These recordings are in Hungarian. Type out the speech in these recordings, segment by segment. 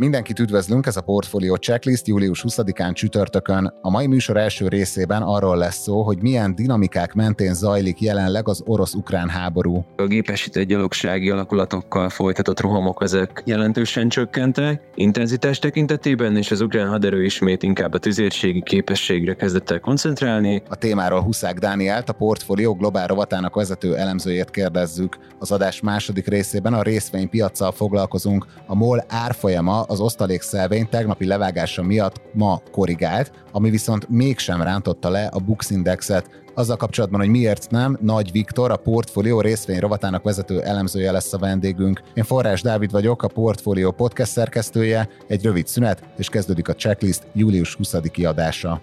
Mindenkit üdvözlünk, ez a Portfolio Checklist július 20-án csütörtökön. A mai műsor első részében arról lesz szó, hogy milyen dinamikák mentén zajlik jelenleg az orosz-ukrán háború. A gépesített gyalogsági alakulatokkal folytatott rohamok ezek jelentősen csökkentek, intenzitás tekintetében, és az ukrán haderő ismét inkább a tüzérségi képességre kezdett el koncentrálni. A témáról Huszák Dánielt, a Portfolio globál rovatának vezető elemzőjét kérdezzük. Az adás második részében a részvénypiacsal foglalkozunk. A MOL árfolyama az osztalékszelvény tegnapi levágása miatt ma korrigált, ami viszont mégsem rántotta le a Bux Indexet. Azzal kapcsolatban, hogy miért nem, Nagy Viktor, a Portfolio részvény rovatának vezető elemzője lesz a vendégünk. Én Forrás Dávid vagyok, a Portfolio podcast szerkesztője, egy rövid szünet, és kezdődik a checklist július 20-i adása.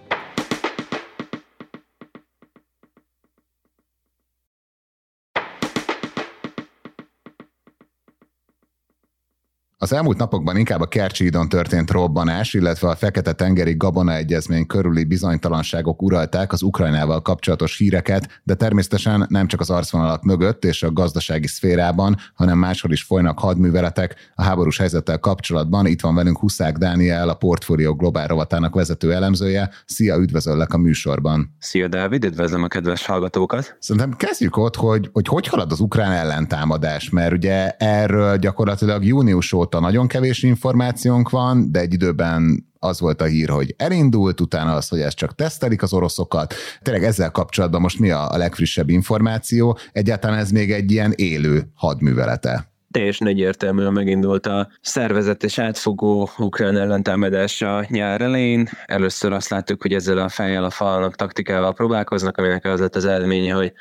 Az elmúlt napokban inkább a Kercsi-hídon történt robbanás, illetve a Fekete-tengeri Gabona Egyezmény körüli bizonytalanságok uralták az Ukrajnával kapcsolatos híreket, de természetesen nem csak az arcvonalak mögött és a gazdasági szférában, hanem máshol is folynak hadműveletek. A háborús helyzettel kapcsolatban itt van velünk Huszák Dániel, a Portfolio Globál rovatának vezető elemzője. Szia, üdvözöllek a műsorban. Szia, Dávid, üdvözlöm a kedves hallgatókat. Szerintem kezdjük ott, hogy hogy, hogy halad az ukrán ellentámadás, mert ugye erről gyakorlatilag június óta azóta nagyon kevés információnk van, de egy időben az volt a hír, hogy elindult, utána az, hogy ezt csak tesztelik az oroszokat. Tényleg ezzel kapcsolatban most mi a legfrissebb információ? Egyáltalán ez még egy ilyen élő hadművelete? Teljesen egyértelműen megindult a szervezet és átfogó ukrán ellentámadása nyár elején. Először azt láttuk, hogy ezzel a fejjel a falnak taktikával próbálkoznak, aminek az lett az eredménye, hogy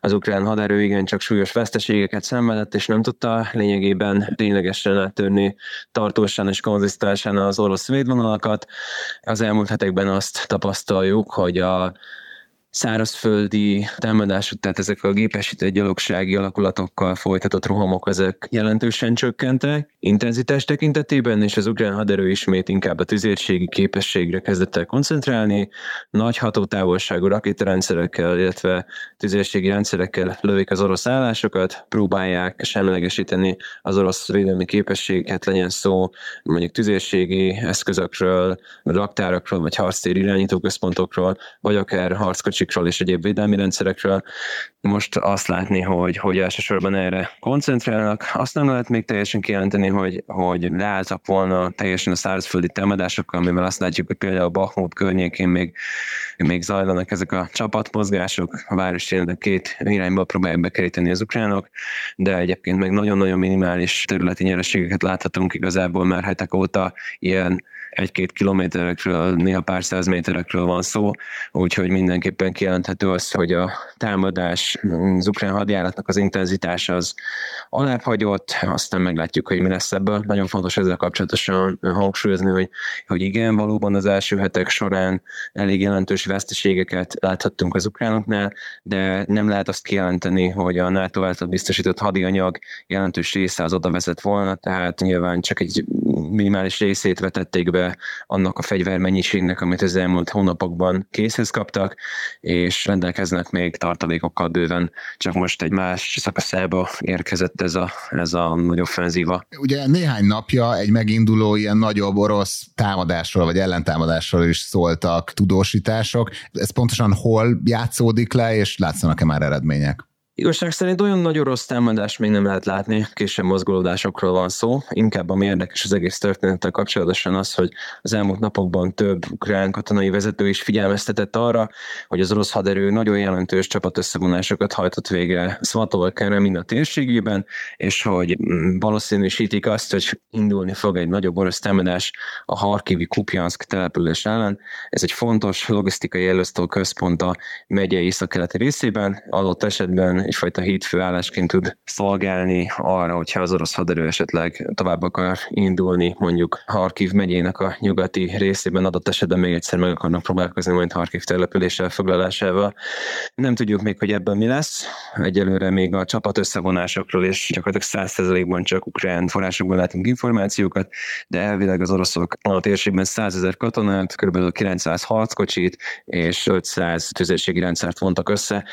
az ukrán haderő igen csak súlyos veszteségeket szenvedett, és nem tudta lényegében ténylegesen áttörni tartósan és konzisztensen az orosz védvonalakat. Az elmúlt hetekben azt tapasztaljuk, hogy a szárazföldi támadások, tehát ezek a gépesített gyalogsági alakulatokkal folytatott rohamok, ezek jelentősen csökkentek intenzitás tekintetében, és az ukrán haderő ismét inkább a tüzérségi képességre kezdett el koncentrálni, nagy hatótávolságú rakétarendszerekkel, illetve tüzérségi rendszerekkel lövik az orosz állásokat, próbálják semlegesíteni az orosz védelmi képességet, legyen szó mondjuk tüzérségi eszközökről, raktárakról, vagy harctér irányítóközpontokról, vagy akár harckocsik kocsikról és egyéb védelmi rendszerekről. Most azt látni, hogy, hogy elsősorban erre koncentrálnak. Azt nem lehet még teljesen kijelenteni, hogy, hogy leálltak volna teljesen a szárazföldi támadásokkal, mivel azt látjuk, hogy például Bachmut környékén még, még zajlanak ezek a csapatmozgások, a város két irányba próbálják bekeríteni az ukránok, de egyébként meg nagyon-nagyon minimális területi nyereségeket láthatunk igazából már hetek óta ilyen egy-két kilométerekről, néha pár száz méterekről van szó, úgyhogy mindenképpen kijelenthető az, hogy a támadás, az ukrán hadjáratnak az intenzitása az alább hagyott, aztán meglátjuk, hogy mi lesz ebből. Nagyon fontos ezzel kapcsolatosan hangsúlyozni, hogy, hogy igen, valóban az első hetek során elég jelentős veszteségeket láthattunk az ukránoknál, de nem lehet azt kijelenteni, hogy a NATO által biztosított hadianyag jelentős része az oda vezet volna, tehát nyilván csak egy minimális részét vetették be annak a fegyvermennyiségnek, amit az elmúlt hónapokban készhez kaptak, és rendelkeznek még tartalékokkal bőven, csak most egy más szakaszába érkezett ez a, ez a nagy offenzíva. Ugye néhány napja egy meginduló ilyen nagyobb orosz támadásról, vagy ellentámadásról is szóltak tudósítások. Ez pontosan hol játszódik le, és látszanak-e már eredmények? Igazság szerint olyan nagy orosz támadást még nem lehet látni, később mozgolódásokról van szó. Inkább ami érdekes az egész történettel kapcsolatosan az, hogy az elmúlt napokban több ukrán katonai vezető is figyelmeztetett arra, hogy az orosz haderő nagyon jelentős csapatösszevonásokat hajtott végre Szvatovolkára mind a térségében, és hogy valószínűsítik azt, hogy indulni fog egy nagyobb orosz támadás a Harkivi Kupjansk település ellen. Ez egy fontos logisztikai elősztó központ a megyei északkeleti részében, adott esetben egyfajta hídfőállásként tud szolgálni arra, hogyha az orosz haderő esetleg tovább akar indulni, mondjuk Harkiv megyének a nyugati részében adott esetben még egyszer meg akarnak próbálkozni majd Harkiv településsel foglalásával. Nem tudjuk még, hogy ebben mi lesz. Egyelőre még a csapat összevonásokról és gyakorlatilag 100%-ban csak ukrán forrásokból látunk információkat, de elvileg az oroszok a térségben 100 ezer katonát, kb. 900 harckocsit és 500 tüzérségi rendszert vontak össze.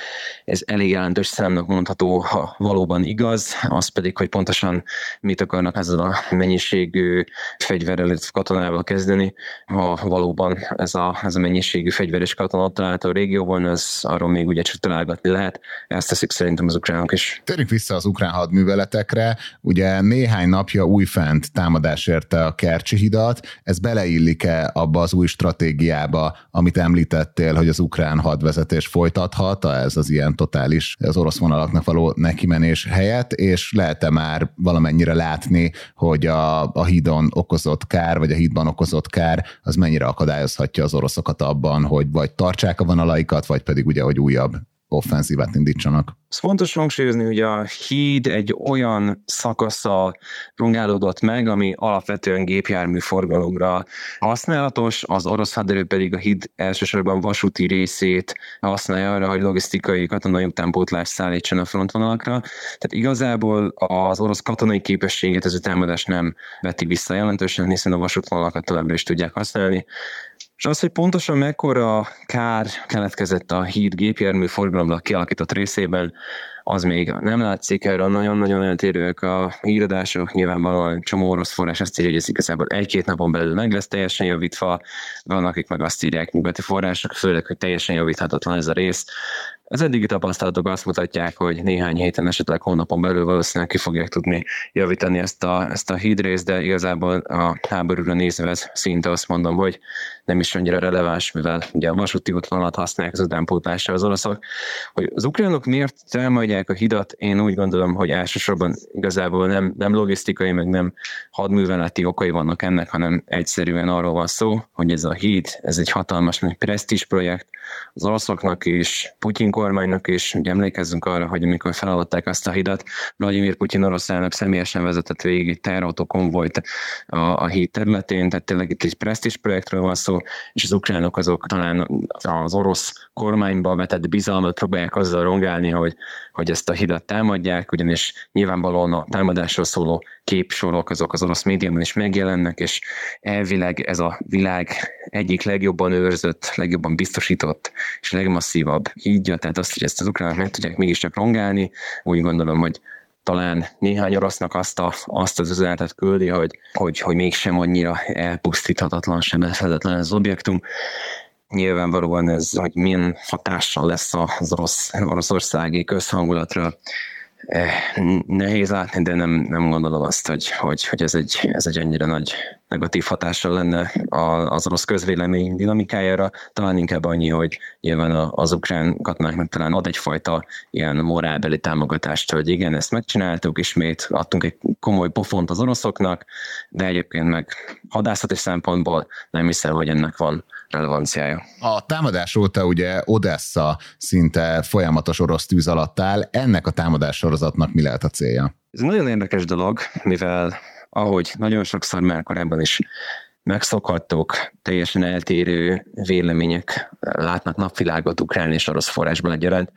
Ez elég jelentős számnak mondható, ha valóban igaz, az pedig, hogy pontosan mit akarnak ezzel a mennyiségű fegyverrel, illetve katonával kezdeni. Ha valóban ez a, ez a mennyiségű fegyver és katona található a régióban, az arról még ugye csak találgatni lehet. Ezt teszik szerintem az ukránok is. Térjünk vissza az ukrán hadműveletekre. Ugye néhány napja újfent támadás érte a Kercsi hidat. Ez beleillik-e abba az új stratégiába, amit említettél, hogy az ukrán hadvezetés folytathat, ez az ilyen totális az orosz vonalaknak való nekimenés helyett, és lehet-e már valamennyire látni, hogy a, a hídon okozott kár, vagy a hídban okozott kár, az mennyire akadályozhatja az oroszokat abban, hogy vagy tartsák a vonalaikat, vagy pedig ugye, hogy újabb offenzívát indítsanak. Ez fontos hangsúlyozni, hogy a híd egy olyan szakaszsal rongálódott meg, ami alapvetően gépjármű forgalomra használatos, az orosz haderő pedig a híd elsősorban vasúti részét használja arra, hogy logisztikai katonai utánpótlást szállítson a frontvonalakra. Tehát igazából az orosz katonai képességet ez a támadás nem veti vissza jelentősen, hiszen a vasútvonalakat továbbra is tudják használni. És az, hogy pontosan mekkora kár keletkezett a híd gépjármű forgalomnak kialakított részében, az még nem látszik, erre nagyon-nagyon eltérőek a híradások, nyilvánvalóan csomó orosz forrás azt írja, hogy ez igazából egy-két napon belül meg lesz teljesen javítva, van, akik meg azt írják nyugati források, főleg, hogy teljesen javíthatatlan ez a rész. Az eddigi tapasztalatok azt mutatják, hogy néhány héten, esetleg hónapon belül valószínűleg ki fogják tudni javítani ezt a, ezt a hídrészt, de igazából a háborúra nézve ez szinte azt mondom, hogy nem is annyira releváns, mivel ugye a vasúti útvonalat használják az utánpótlásra az oroszok. Hogy az ukránok miért támadják a hidat, én úgy gondolom, hogy elsősorban igazából nem, nem logisztikai, meg nem hadműveleti okai vannak ennek, hanem egyszerűen arról van szó, hogy ez a híd, ez egy hatalmas, egy presztis projekt. Az oroszoknak is, Putyin kormánynak is, ugye emlékezzünk arra, hogy amikor feladották azt a hidat, Vladimir Putyin orosz elnök személyesen vezetett végig egy terrautó konvojt a, a híd területén, tehát tényleg itt egy presztis projektről van szó, és az ukránok azok talán az orosz kormányba vetett bizalmat próbálják azzal rongálni, hogy, hogy ezt a hidat támadják, ugyanis nyilvánvalóan a támadásról szóló képsorok azok az orosz médiában is megjelennek, és elvileg ez a világ egyik legjobban őrzött, legjobban biztosított és legmasszívabb hídja, tehát azt, hogy ezt az ukránok meg tudják mégiscsak rongálni, úgy gondolom, hogy talán néhány orosznak azt, a, azt az üzenetet küldi, hogy, hogy, hogy mégsem annyira elpusztíthatatlan, sebezhetetlen az objektum. Nyilvánvalóan ez, hogy milyen hatással lesz az orosz, oroszországi közhangulatra, eh, nehéz látni, de nem, nem gondolom azt, hogy, hogy, hogy ez, egy, ez egy ennyire nagy negatív hatással lenne az orosz közvélemény dinamikájára, talán inkább annyi, hogy nyilván az ukrán katonáknak talán ad egyfajta ilyen morálbeli támogatást, hogy igen, ezt megcsináltuk, ismét adtunk egy komoly pofont az oroszoknak, de egyébként meg hadászati szempontból nem hiszem, hogy ennek van relevanciája. A támadás óta ugye Odessa szinte folyamatos orosz tűz alatt áll, ennek a támadás sorozatnak mi lehet a célja? Ez egy nagyon érdekes dolog, mivel ahogy nagyon sokszor már korábban is megszokhattuk, teljesen eltérő vélemények látnak napvilágot ukrán és orosz forrásban egyaránt.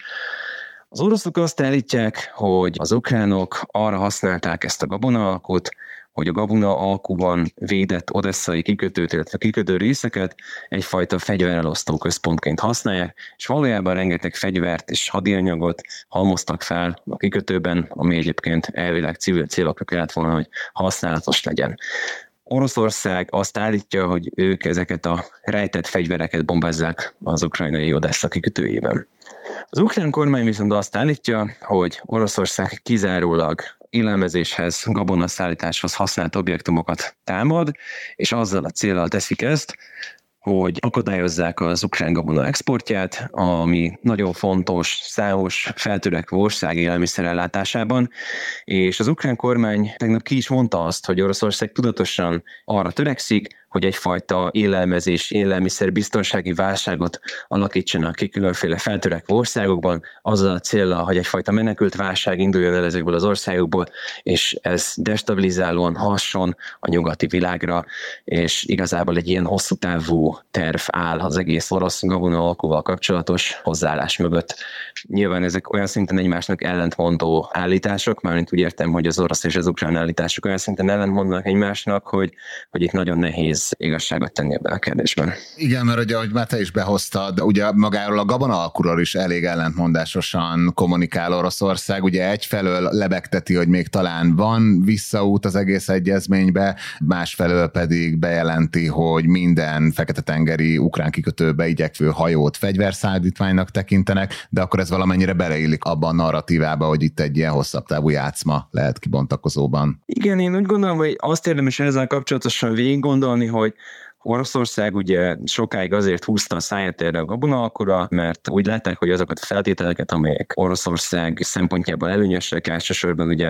Az oroszok azt állítják, hogy az ukránok arra használták ezt a gabonalkot, hogy a Gabuna alkuban védett odesszai kikötőt, illetve kikötő részeket egyfajta fegyverelosztó központként használják, és valójában rengeteg fegyvert és hadianyagot halmoztak fel a kikötőben, ami egyébként elvileg civil célokra kellett volna, hogy használatos legyen. Oroszország azt állítja, hogy ők ezeket a rejtett fegyvereket bombázzák az ukrajnai Odessa kikötőjében. Az ukrán kormány viszont azt állítja, hogy Oroszország kizárólag élelmezéshez, gabonaszállításhoz használt objektumokat támad, és azzal a célral teszik ezt, hogy akadályozzák az ukrán gabona exportját, ami nagyon fontos számos feltörekvő ország élelmiszerellátásában, és az ukrán kormány tegnap ki is mondta azt, hogy Oroszország tudatosan arra törekszik, hogy egyfajta élelmezés, élelmiszer biztonsági válságot alakítsanak ki különféle feltörekvő országokban, azzal a célra, hogy egyfajta menekült válság induljon el ezekből az országokból, és ez destabilizálóan hasson a nyugati világra, és igazából egy ilyen hosszú távú terv áll az egész orosz gabona alkúval kapcsolatos hozzáállás mögött. Nyilván ezek olyan szinten egymásnak ellentmondó állítások, mármint úgy értem, hogy az orosz és az ukrán állítások olyan szinten ellentmondanak egymásnak, hogy, hogy itt nagyon nehéz igazságot tenni ebben a kérdésben. Igen, mert ugye, ahogy már te is behoztad, ugye magáról a gabona alkuról is elég ellentmondásosan kommunikál Oroszország. Ugye egyfelől lebegteti, hogy még talán van visszaút az egész egyezménybe, másfelől pedig bejelenti, hogy minden fekete-tengeri ukrán kikötőbe igyekvő hajót fegyverszállítmánynak tekintenek, de akkor ez valamennyire beleillik abban a narratívába, hogy itt egy ilyen hosszabb távú játszma lehet kibontakozóban. Igen, én úgy gondolom, hogy azt érdemes ezzel kapcsolatosan végig gondolni, hogy Oroszország ugye sokáig azért húzta a száját erre a gabonalkora, mert úgy látták, hogy azokat a feltételeket, amelyek Oroszország szempontjából előnyösek, elsősorban ugye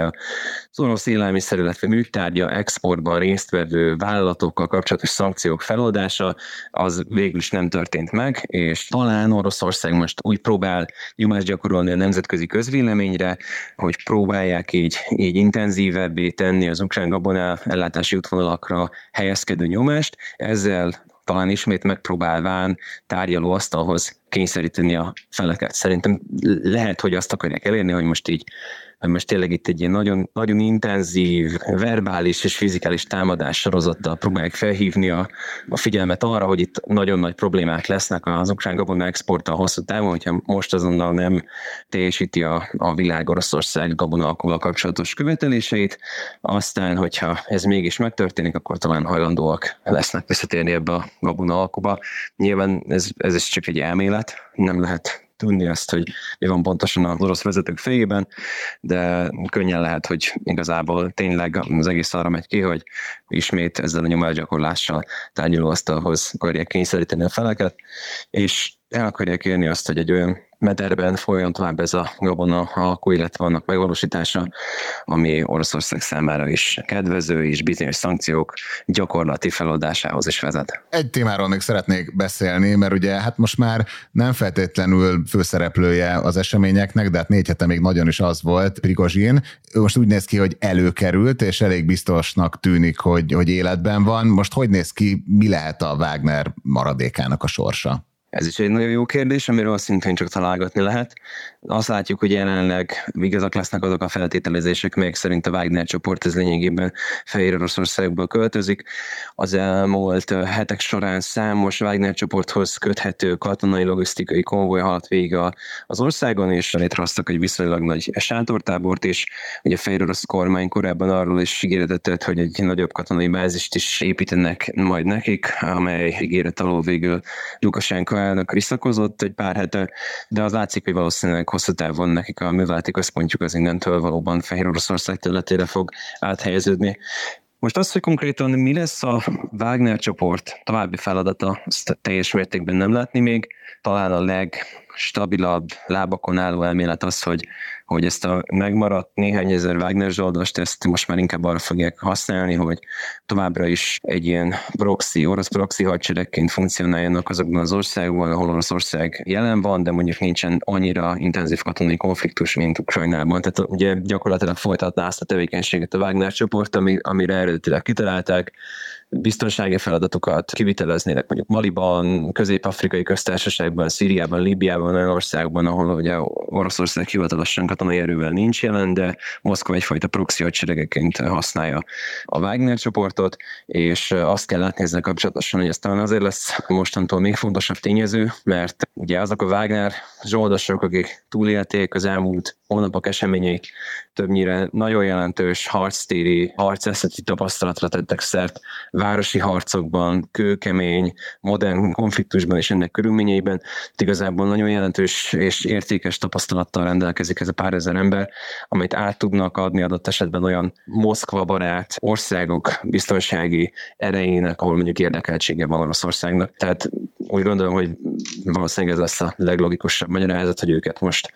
az orosz élelmiszer, illetve műtárgya exportban résztvevő vállalatokkal kapcsolatos szankciók feloldása, az végül is nem történt meg, és talán Oroszország most úgy próbál nyomást gyakorolni a nemzetközi közvéleményre, hogy próbálják így, így intenzívebbé tenni az ukrán gabona ellátási útvonalakra helyezkedő nyomást. Ez ezzel talán ismét megpróbálván tárgyaló asztalhoz kényszeríteni a feleket. Szerintem lehet, hogy azt akarják elérni, hogy most így hogy most tényleg itt egy ilyen nagyon, nagyon intenzív, verbális és fizikális támadás sorozattal próbálják felhívni a, a figyelmet arra, hogy itt nagyon nagy problémák lesznek az ukrán gabona exporttal hosszú távon, hogyha most azonnal nem teljesíti a, a világ Oroszország gabona kapcsolatos követeléseit, aztán, hogyha ez mégis megtörténik, akkor talán hajlandóak lesznek visszatérni ebbe a gabona alkuba. Nyilván ez, ez csak egy elmélet, nem lehet tudni azt, hogy mi van pontosan az orosz vezetők fejében, de könnyen lehet, hogy igazából tényleg az egész arra megy ki, hogy ismét ezzel a nyomásgyakorlással tárgyalóasztalhoz akarják kényszeríteni a feleket, és el akarják érni azt, hogy egy olyan mederben folyjon tovább ez a gabona alkú, illetve annak megvalósítása, ami Oroszország számára is kedvező, és bizonyos szankciók gyakorlati feloldásához is vezet. Egy témáról még szeretnék beszélni, mert ugye hát most már nem feltétlenül főszereplője az eseményeknek, de hát négy hete még nagyon is az volt Prigozsin. Most úgy néz ki, hogy előkerült, és elég biztosnak tűnik, hogy, hogy életben van. Most hogy néz ki, mi lehet a Wagner maradékának a sorsa? Ez is egy nagyon jó kérdés, amiről szintén csak találgatni lehet. Azt látjuk, hogy jelenleg igazak lesznek azok a feltételezések, melyek szerint a Wagner csoport ez lényegében Fehér Oroszországból költözik. Az elmúlt hetek során számos Wagner csoporthoz köthető katonai logisztikai konvoj haladt végig az országon, és létrehoztak egy viszonylag nagy sátortábort, és ugye a Fehér Orosz kormány korábban arról is ígéretet hogy egy nagyobb katonai bázist is építenek majd nekik, amely ígéret alól végül Lukasenko elnök visszakozott egy pár hete, de az látszik, hogy valószínűleg hosszú távon nekik a műveleti központjuk az innentől valóban Fehér Oroszország területére fog áthelyeződni. Most az, hogy konkrétan mi lesz a Wagner csoport további feladata, azt teljes mértékben nem látni még. Talán a legstabilabb lábakon álló elmélet az, hogy hogy ezt a megmaradt néhány ezer Wagner zsoldost, ezt most már inkább arra fogják használni, hogy továbbra is egy ilyen proxy, orosz proxy hadseregként funkcionáljanak azokban az országokban, ahol Oroszország jelen van, de mondjuk nincsen annyira intenzív katonai konfliktus, mint Ukrajnában. Tehát ugye gyakorlatilag folytatná azt a tevékenységet a Wagner csoport, ami, amire eredetileg kitalálták, biztonsági feladatokat kiviteleznének mondjuk Maliban, Közép-Afrikai Köztársaságban, Szíriában, Líbiában, olyan országban, ahol ugye Oroszország hivatalosan katonai erővel nincs jelen, de Moszkva egyfajta proxy hadseregeként használja a Wagner csoportot, és azt kell látni ezzel kapcsolatosan, hogy ez talán azért lesz mostantól még fontosabb tényező, mert ugye azok a Wagner zsoldosok, akik túlélték az elmúlt hónapok eseményeit, többnyire nagyon jelentős harctéri, harceszeti tapasztalatra tettek szert városi harcokban, kőkemény, modern konfliktusban és ennek körülményeiben. Igazából nagyon jelentős és értékes tapasztalattal rendelkezik ez a pár ezer ember, amit át tudnak adni adott esetben olyan Moszkva barát országok biztonsági erejének, ahol mondjuk érdekeltsége van Oroszországnak. Tehát úgy gondolom, hogy valószínűleg ez lesz a leglogikusabb magyarázat, hogy őket most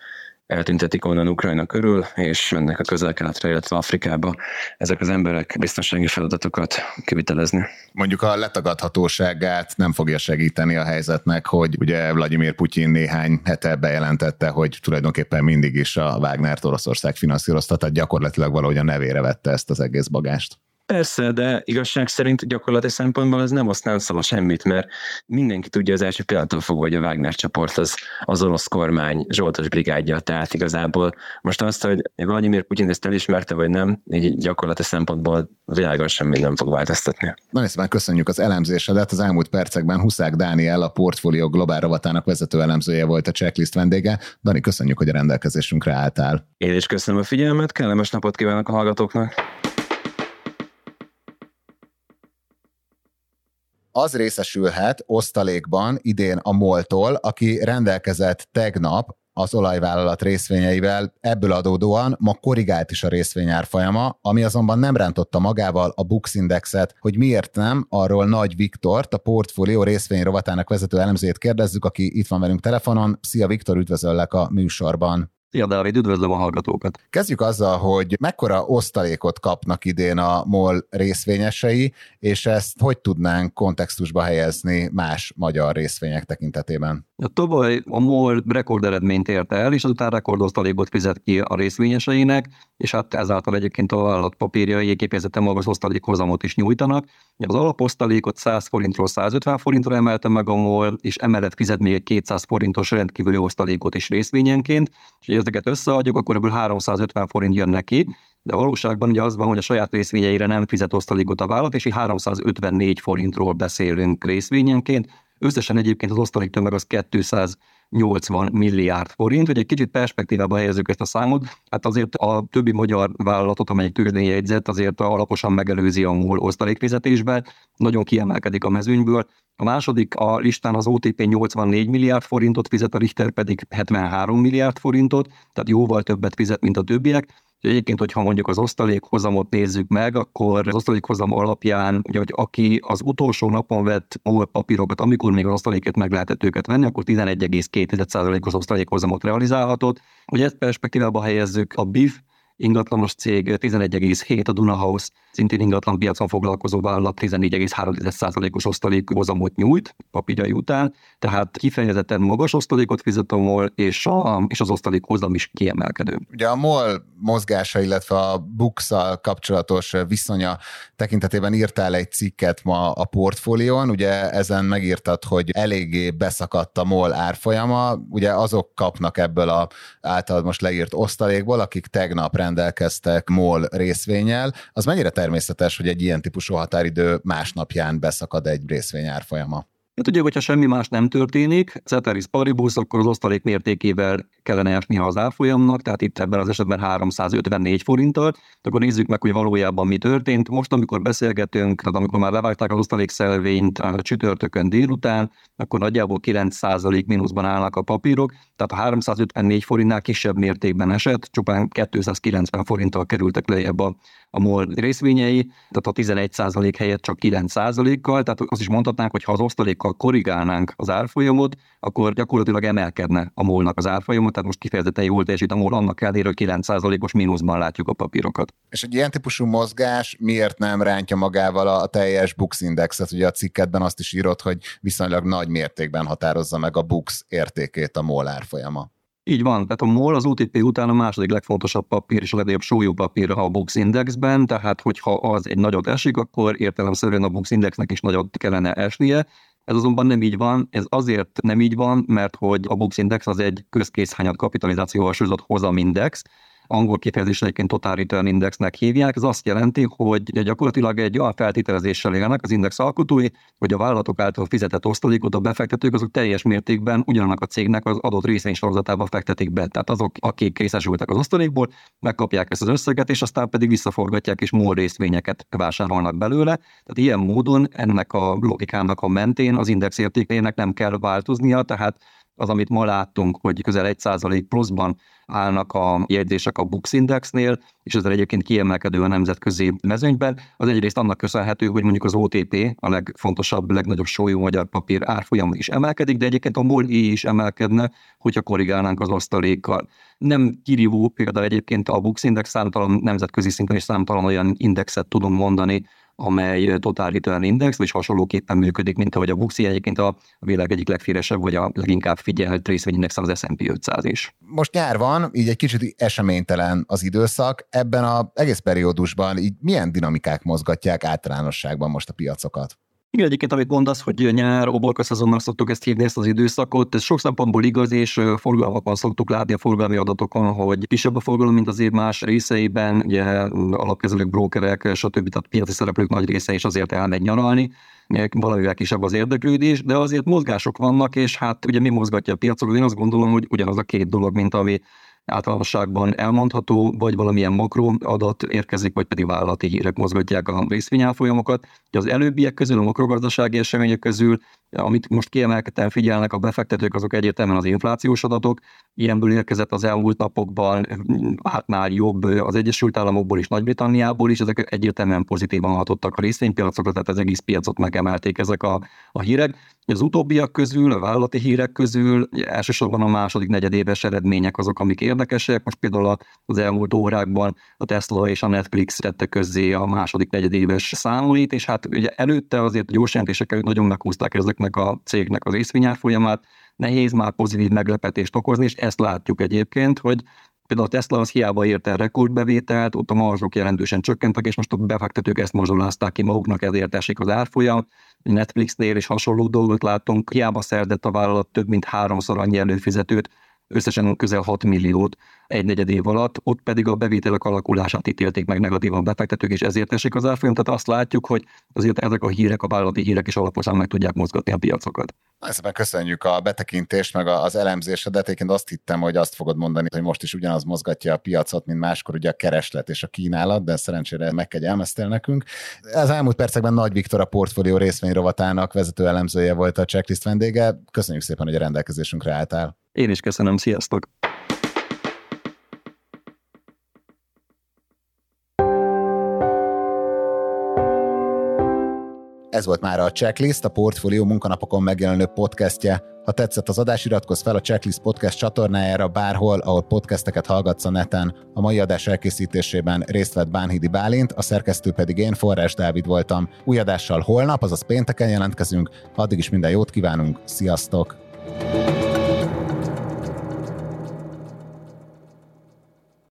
eltüntetik onnan Ukrajna körül, és mennek a közel-keletre, illetve Afrikába ezek az emberek biztonsági feladatokat kivitelezni. Mondjuk a letagadhatóságát nem fogja segíteni a helyzetnek, hogy ugye Vladimir Putyin néhány hete bejelentette, hogy tulajdonképpen mindig is a Wagner Oroszország finanszírozta, tehát gyakorlatilag valahogy a nevére vette ezt az egész bagást. Persze, de igazság szerint gyakorlati szempontból ez nem azt nem szól semmit, mert mindenki tudja az első pillanattól fogva, hogy a Wagner csoport az, az orosz kormány Zsoltos brigádja, tehát igazából most azt, hogy Vladimir Putyin ezt elismerte, vagy nem, így gyakorlati szempontból világon semmi nem fog változtatni. Nagyon szépen köszönjük az elemzésedet. Az elmúlt percekben Huszák Dániel, a portfólió globál rovatának vezető elemzője volt a checklist vendége. Dani, köszönjük, hogy a rendelkezésünkre álltál. Én is köszönöm a figyelmet, kellemes napot kívánok a hallgatóknak. Az részesülhet osztalékban idén a MOL-tól, aki rendelkezett tegnap az olajvállalat részvényeivel, ebből adódóan ma korrigált is a részvényárfolyama, ami azonban nem rántotta magával a Bux Indexet, hogy miért nem, arról Nagy Viktort, a portfólió részvény rovatának vezető elemzőjét kérdezzük, aki itt van velünk telefonon. Szia Viktor, üdvözöllek a műsorban. Szia Dávid, üdvözlöm a hallgatókat! Kezdjük azzal, hogy mekkora osztalékot kapnak idén a MOL részvényesei, és ezt hogy tudnánk kontextusba helyezni más magyar részvények tekintetében? A tavaly a MOL rekorderedményt ért el, és azután rekordosztalékot fizet ki a részvényeseinek, és hát ezáltal egyébként a vállalat papírjai kifejezetten magas osztalékhozamot is nyújtanak. Az alaposztalékot 100 forintról 150 forintra emelte meg a MOL, és emellett fizet még egy 200 forintos rendkívüli osztalékot is részvényenként, és hogy ezeket összeadjuk, akkor ebből 350 forint jön neki, de valóságban ugye az van, hogy a saját részvényeire nem fizet osztalékot a vállalat, és 354 forintról beszélünk részvényenként, Összesen egyébként az osztalék tömeg az 280 milliárd forint, hogy egy kicsit perspektívába helyezzük ezt a számot, hát azért a többi magyar vállalatot, amelyik tőzsdén jegyzett, azért alaposan megelőzi a MOL osztalékfizetésben, nagyon kiemelkedik a mezőnyből. A második a listán az OTP 84 milliárd forintot fizet, a Richter pedig 73 milliárd forintot, tehát jóval többet fizet, mint a többiek. Egyébként, hogyha mondjuk az osztalékhozamot nézzük meg, akkor az osztalékhozam alapján, ugye, hogy aki az utolsó napon vett MOL papírokat, amikor még az osztalékét meg lehetett őket venni, akkor 11,2%-os osztalékhozamot realizálhatott. Hogy ezt perspektívába helyezzük, a BIF ingatlanos cég 11,7, a Dunahouse szintén ingatlan piacon foglalkozó vállalat 14,3%-os osztalékhozamot nyújt papírjai után, tehát kifejezetten magas osztalékot fizet a MOL, és, a, és az osztalékhozam is kiemelkedő. Ugye a MOL mozgása, illetve a bux kapcsolatos viszonya tekintetében írtál egy cikket ma a portfólión, ugye ezen megírtad, hogy eléggé beszakadt a MOL árfolyama, ugye azok kapnak ebből a általad most leírt osztalékból, akik tegnap rendelkeztek MOL részvényel, az mennyire természetes, hogy egy ilyen típusú határidő másnapján beszakad egy részvény árfolyama? Hát ugye, hogyha semmi más nem történik, ceteris paribus, akkor az osztalék mértékével kellene esni az árfolyamnak, tehát itt ebben az esetben 354 forinttal. Akkor nézzük meg, hogy valójában mi történt. Most, amikor beszélgetünk, tehát amikor már levágták az osztalékszelvényt a csütörtökön délután, akkor nagyjából 9% mínuszban állnak a papírok, tehát a 354 forintnál kisebb mértékben esett, csupán 290 forinttal kerültek lejjebb a a MOL részvényei, tehát a 11% helyett csak 9%-kal, tehát azt is mondhatnánk, hogy ha az osztalékkal korrigálnánk az árfolyamot, akkor gyakorlatilag emelkedne a MOL-nak az árfolyamot, tehát most kifejezetten jól teljesít a MOL, annak ellenére, hogy 9%-os mínuszban látjuk a papírokat. És egy ilyen típusú mozgás miért nem rántja magával a teljes Bux Indexet? Ugye a cikketben azt is írott, hogy viszonylag nagy mértékben határozza meg a Bux értékét a MOL árfolyama. Így van, tehát a MOL az OTP után a második legfontosabb papír és a legnagyobb súlyú papír a Bux Indexben, tehát hogyha az egy nagyot esik, akkor értelemszerűen a Bux Indexnek is nagyot kellene esnie. Ez azonban nem így van, ez azért nem így van, mert hogy a Bux Index az egy közkészhányat kapitalizációval súlyzott hozamindex, angol kifejezésre egyébként Total Return Indexnek hívják. Ez azt jelenti, hogy gyakorlatilag egy olyan feltételezéssel élnek az index alkotói, hogy a vállalatok által fizetett osztalékot a befektetők azok teljes mértékben ugyanannak a cégnek az adott részvénysorozatába fektetik be. Tehát azok, akik részesültek az osztalékból, megkapják ezt az összeget, és aztán pedig visszaforgatják és MOL részvényeket vásárolnak belőle. Tehát ilyen módon ennek a logikának a mentén az index értékének nem kell változnia, tehát az, amit ma láttunk, hogy közel 1% pluszban állnak a jegyzések a Bux Indexnél, és ezzel egyébként kiemelkedő a nemzetközi mezőnyben, az egyrészt annak köszönhető, hogy mondjuk az OTP, a legfontosabb, legnagyobb súlyú magyar papír árfolyam is emelkedik, de egyébként a MOL is emelkedne, hogyha korrigálnánk az osztalékkal. Nem kirívó példa egyébként a Bux Index számtalan nemzetközi szinten is számtalan olyan indexet tudunk mondani, amely Total Return Index, vagy hasonlóképpen működik, mint ahogy a Buxi egyébként a világ egyik legféresebb, vagy a leginkább figyelt részvényindex az S&P 500 is. Most nyár van, így egy kicsit eseménytelen az időszak. Ebben az egész periódusban így milyen dinamikák mozgatják általánosságban most a piacokat? Igen, egyébként amit mondasz, hogy nyár, oborka szezonnak szoktuk ezt hívni, ezt az időszakot, ez sok szempontból igaz, és forgalmakon szoktuk látni a forgalmi adatokon, hogy kisebb a forgalom, mint az év más részeiben, ugye alapkezelők, brókerek, stb. Tehát piaci szereplők nagy része is azért elmegy nyaralni, valamivel kisebb az érdeklődés, de azért mozgások vannak, és hát ugye mi mozgatja a piacokat? Én azt gondolom, hogy ugyanaz a két dolog, mint ami általánosságban elmondható, vagy valamilyen makro adat érkezik, vagy pedig vállalati hírek mozgatják a részvényálfolyamokat. Az előbbiek közül, a makrogazdasági események közül, amit most kiemelkedően figyelnek a befektetők, azok egyértelműen az inflációs adatok. Ilyenből érkezett az elmúlt napokban átnál jobb az Egyesült Államokból és Nagy-Britanniából is, ezek egyértelműen pozitívan hatottak a részvénypiacokra, tehát az egész piacot megemelték ezek a, a hírek. Az utóbbiak közül, a vállalati hírek közül elsősorban a második negyedéves eredmények azok, amik érdekesek. Most például az elmúlt órákban a Tesla és a Netflix tette közzé a második negyedéves számait, és hát ugye előtte azért a gyors jelentésekkel nagyon meghúzták ezeknek a cégnek az részvényárfolyamát, nehéz már pozitív meglepetést okozni, és ezt látjuk egyébként, hogy Például a Tesla az hiába ért el rekordbevételt, ott a marzsok jelentősen csökkentek, és most a befektetők ezt mozsolázták ki maguknak, ezért esik az árfolyam. Netflixnél is hasonló dolgot látunk, hiába szerdett a vállalat több mint háromszor annyi előfizetőt, összesen közel 6 milliót egy negyed év alatt, ott pedig a bevételek alakulását ítélték meg negatívan befektetők, és ezért esik az árfolyam. Tehát azt látjuk, hogy azért ezek a hírek, a vállalati hírek is alaposan meg tudják mozgatni a piacokat. Szépen köszönjük a betekintést, meg az elemzésedet. Egyébként azt hittem, hogy azt fogod mondani, hogy most is ugyanaz mozgatja a piacot, mint máskor ugye a kereslet és a kínálat, de szerencsére megkegyelmeztél nekünk. Az elmúlt percekben Nagy Viktor a portfólió részvényrovatának vezető elemzője volt a checklist vendége. Köszönjük szépen, hogy a rendelkezésünkre álltál. Én is köszönöm, sziasztok! Ez volt már a Checklist, a Portfolio munkanapokon megjelenő podcastje. Ha tetszett az adás, iratkozz fel a Checklist podcast csatornájára bárhol, ahol podcasteket hallgatsz a neten. A mai adás elkészítésében részt vett Bánhidi Bálint, a szerkesztő pedig én, Forrás Dávid voltam. Új adással holnap, azaz pénteken jelentkezünk. Addig is minden jót kívánunk, sziasztok! thank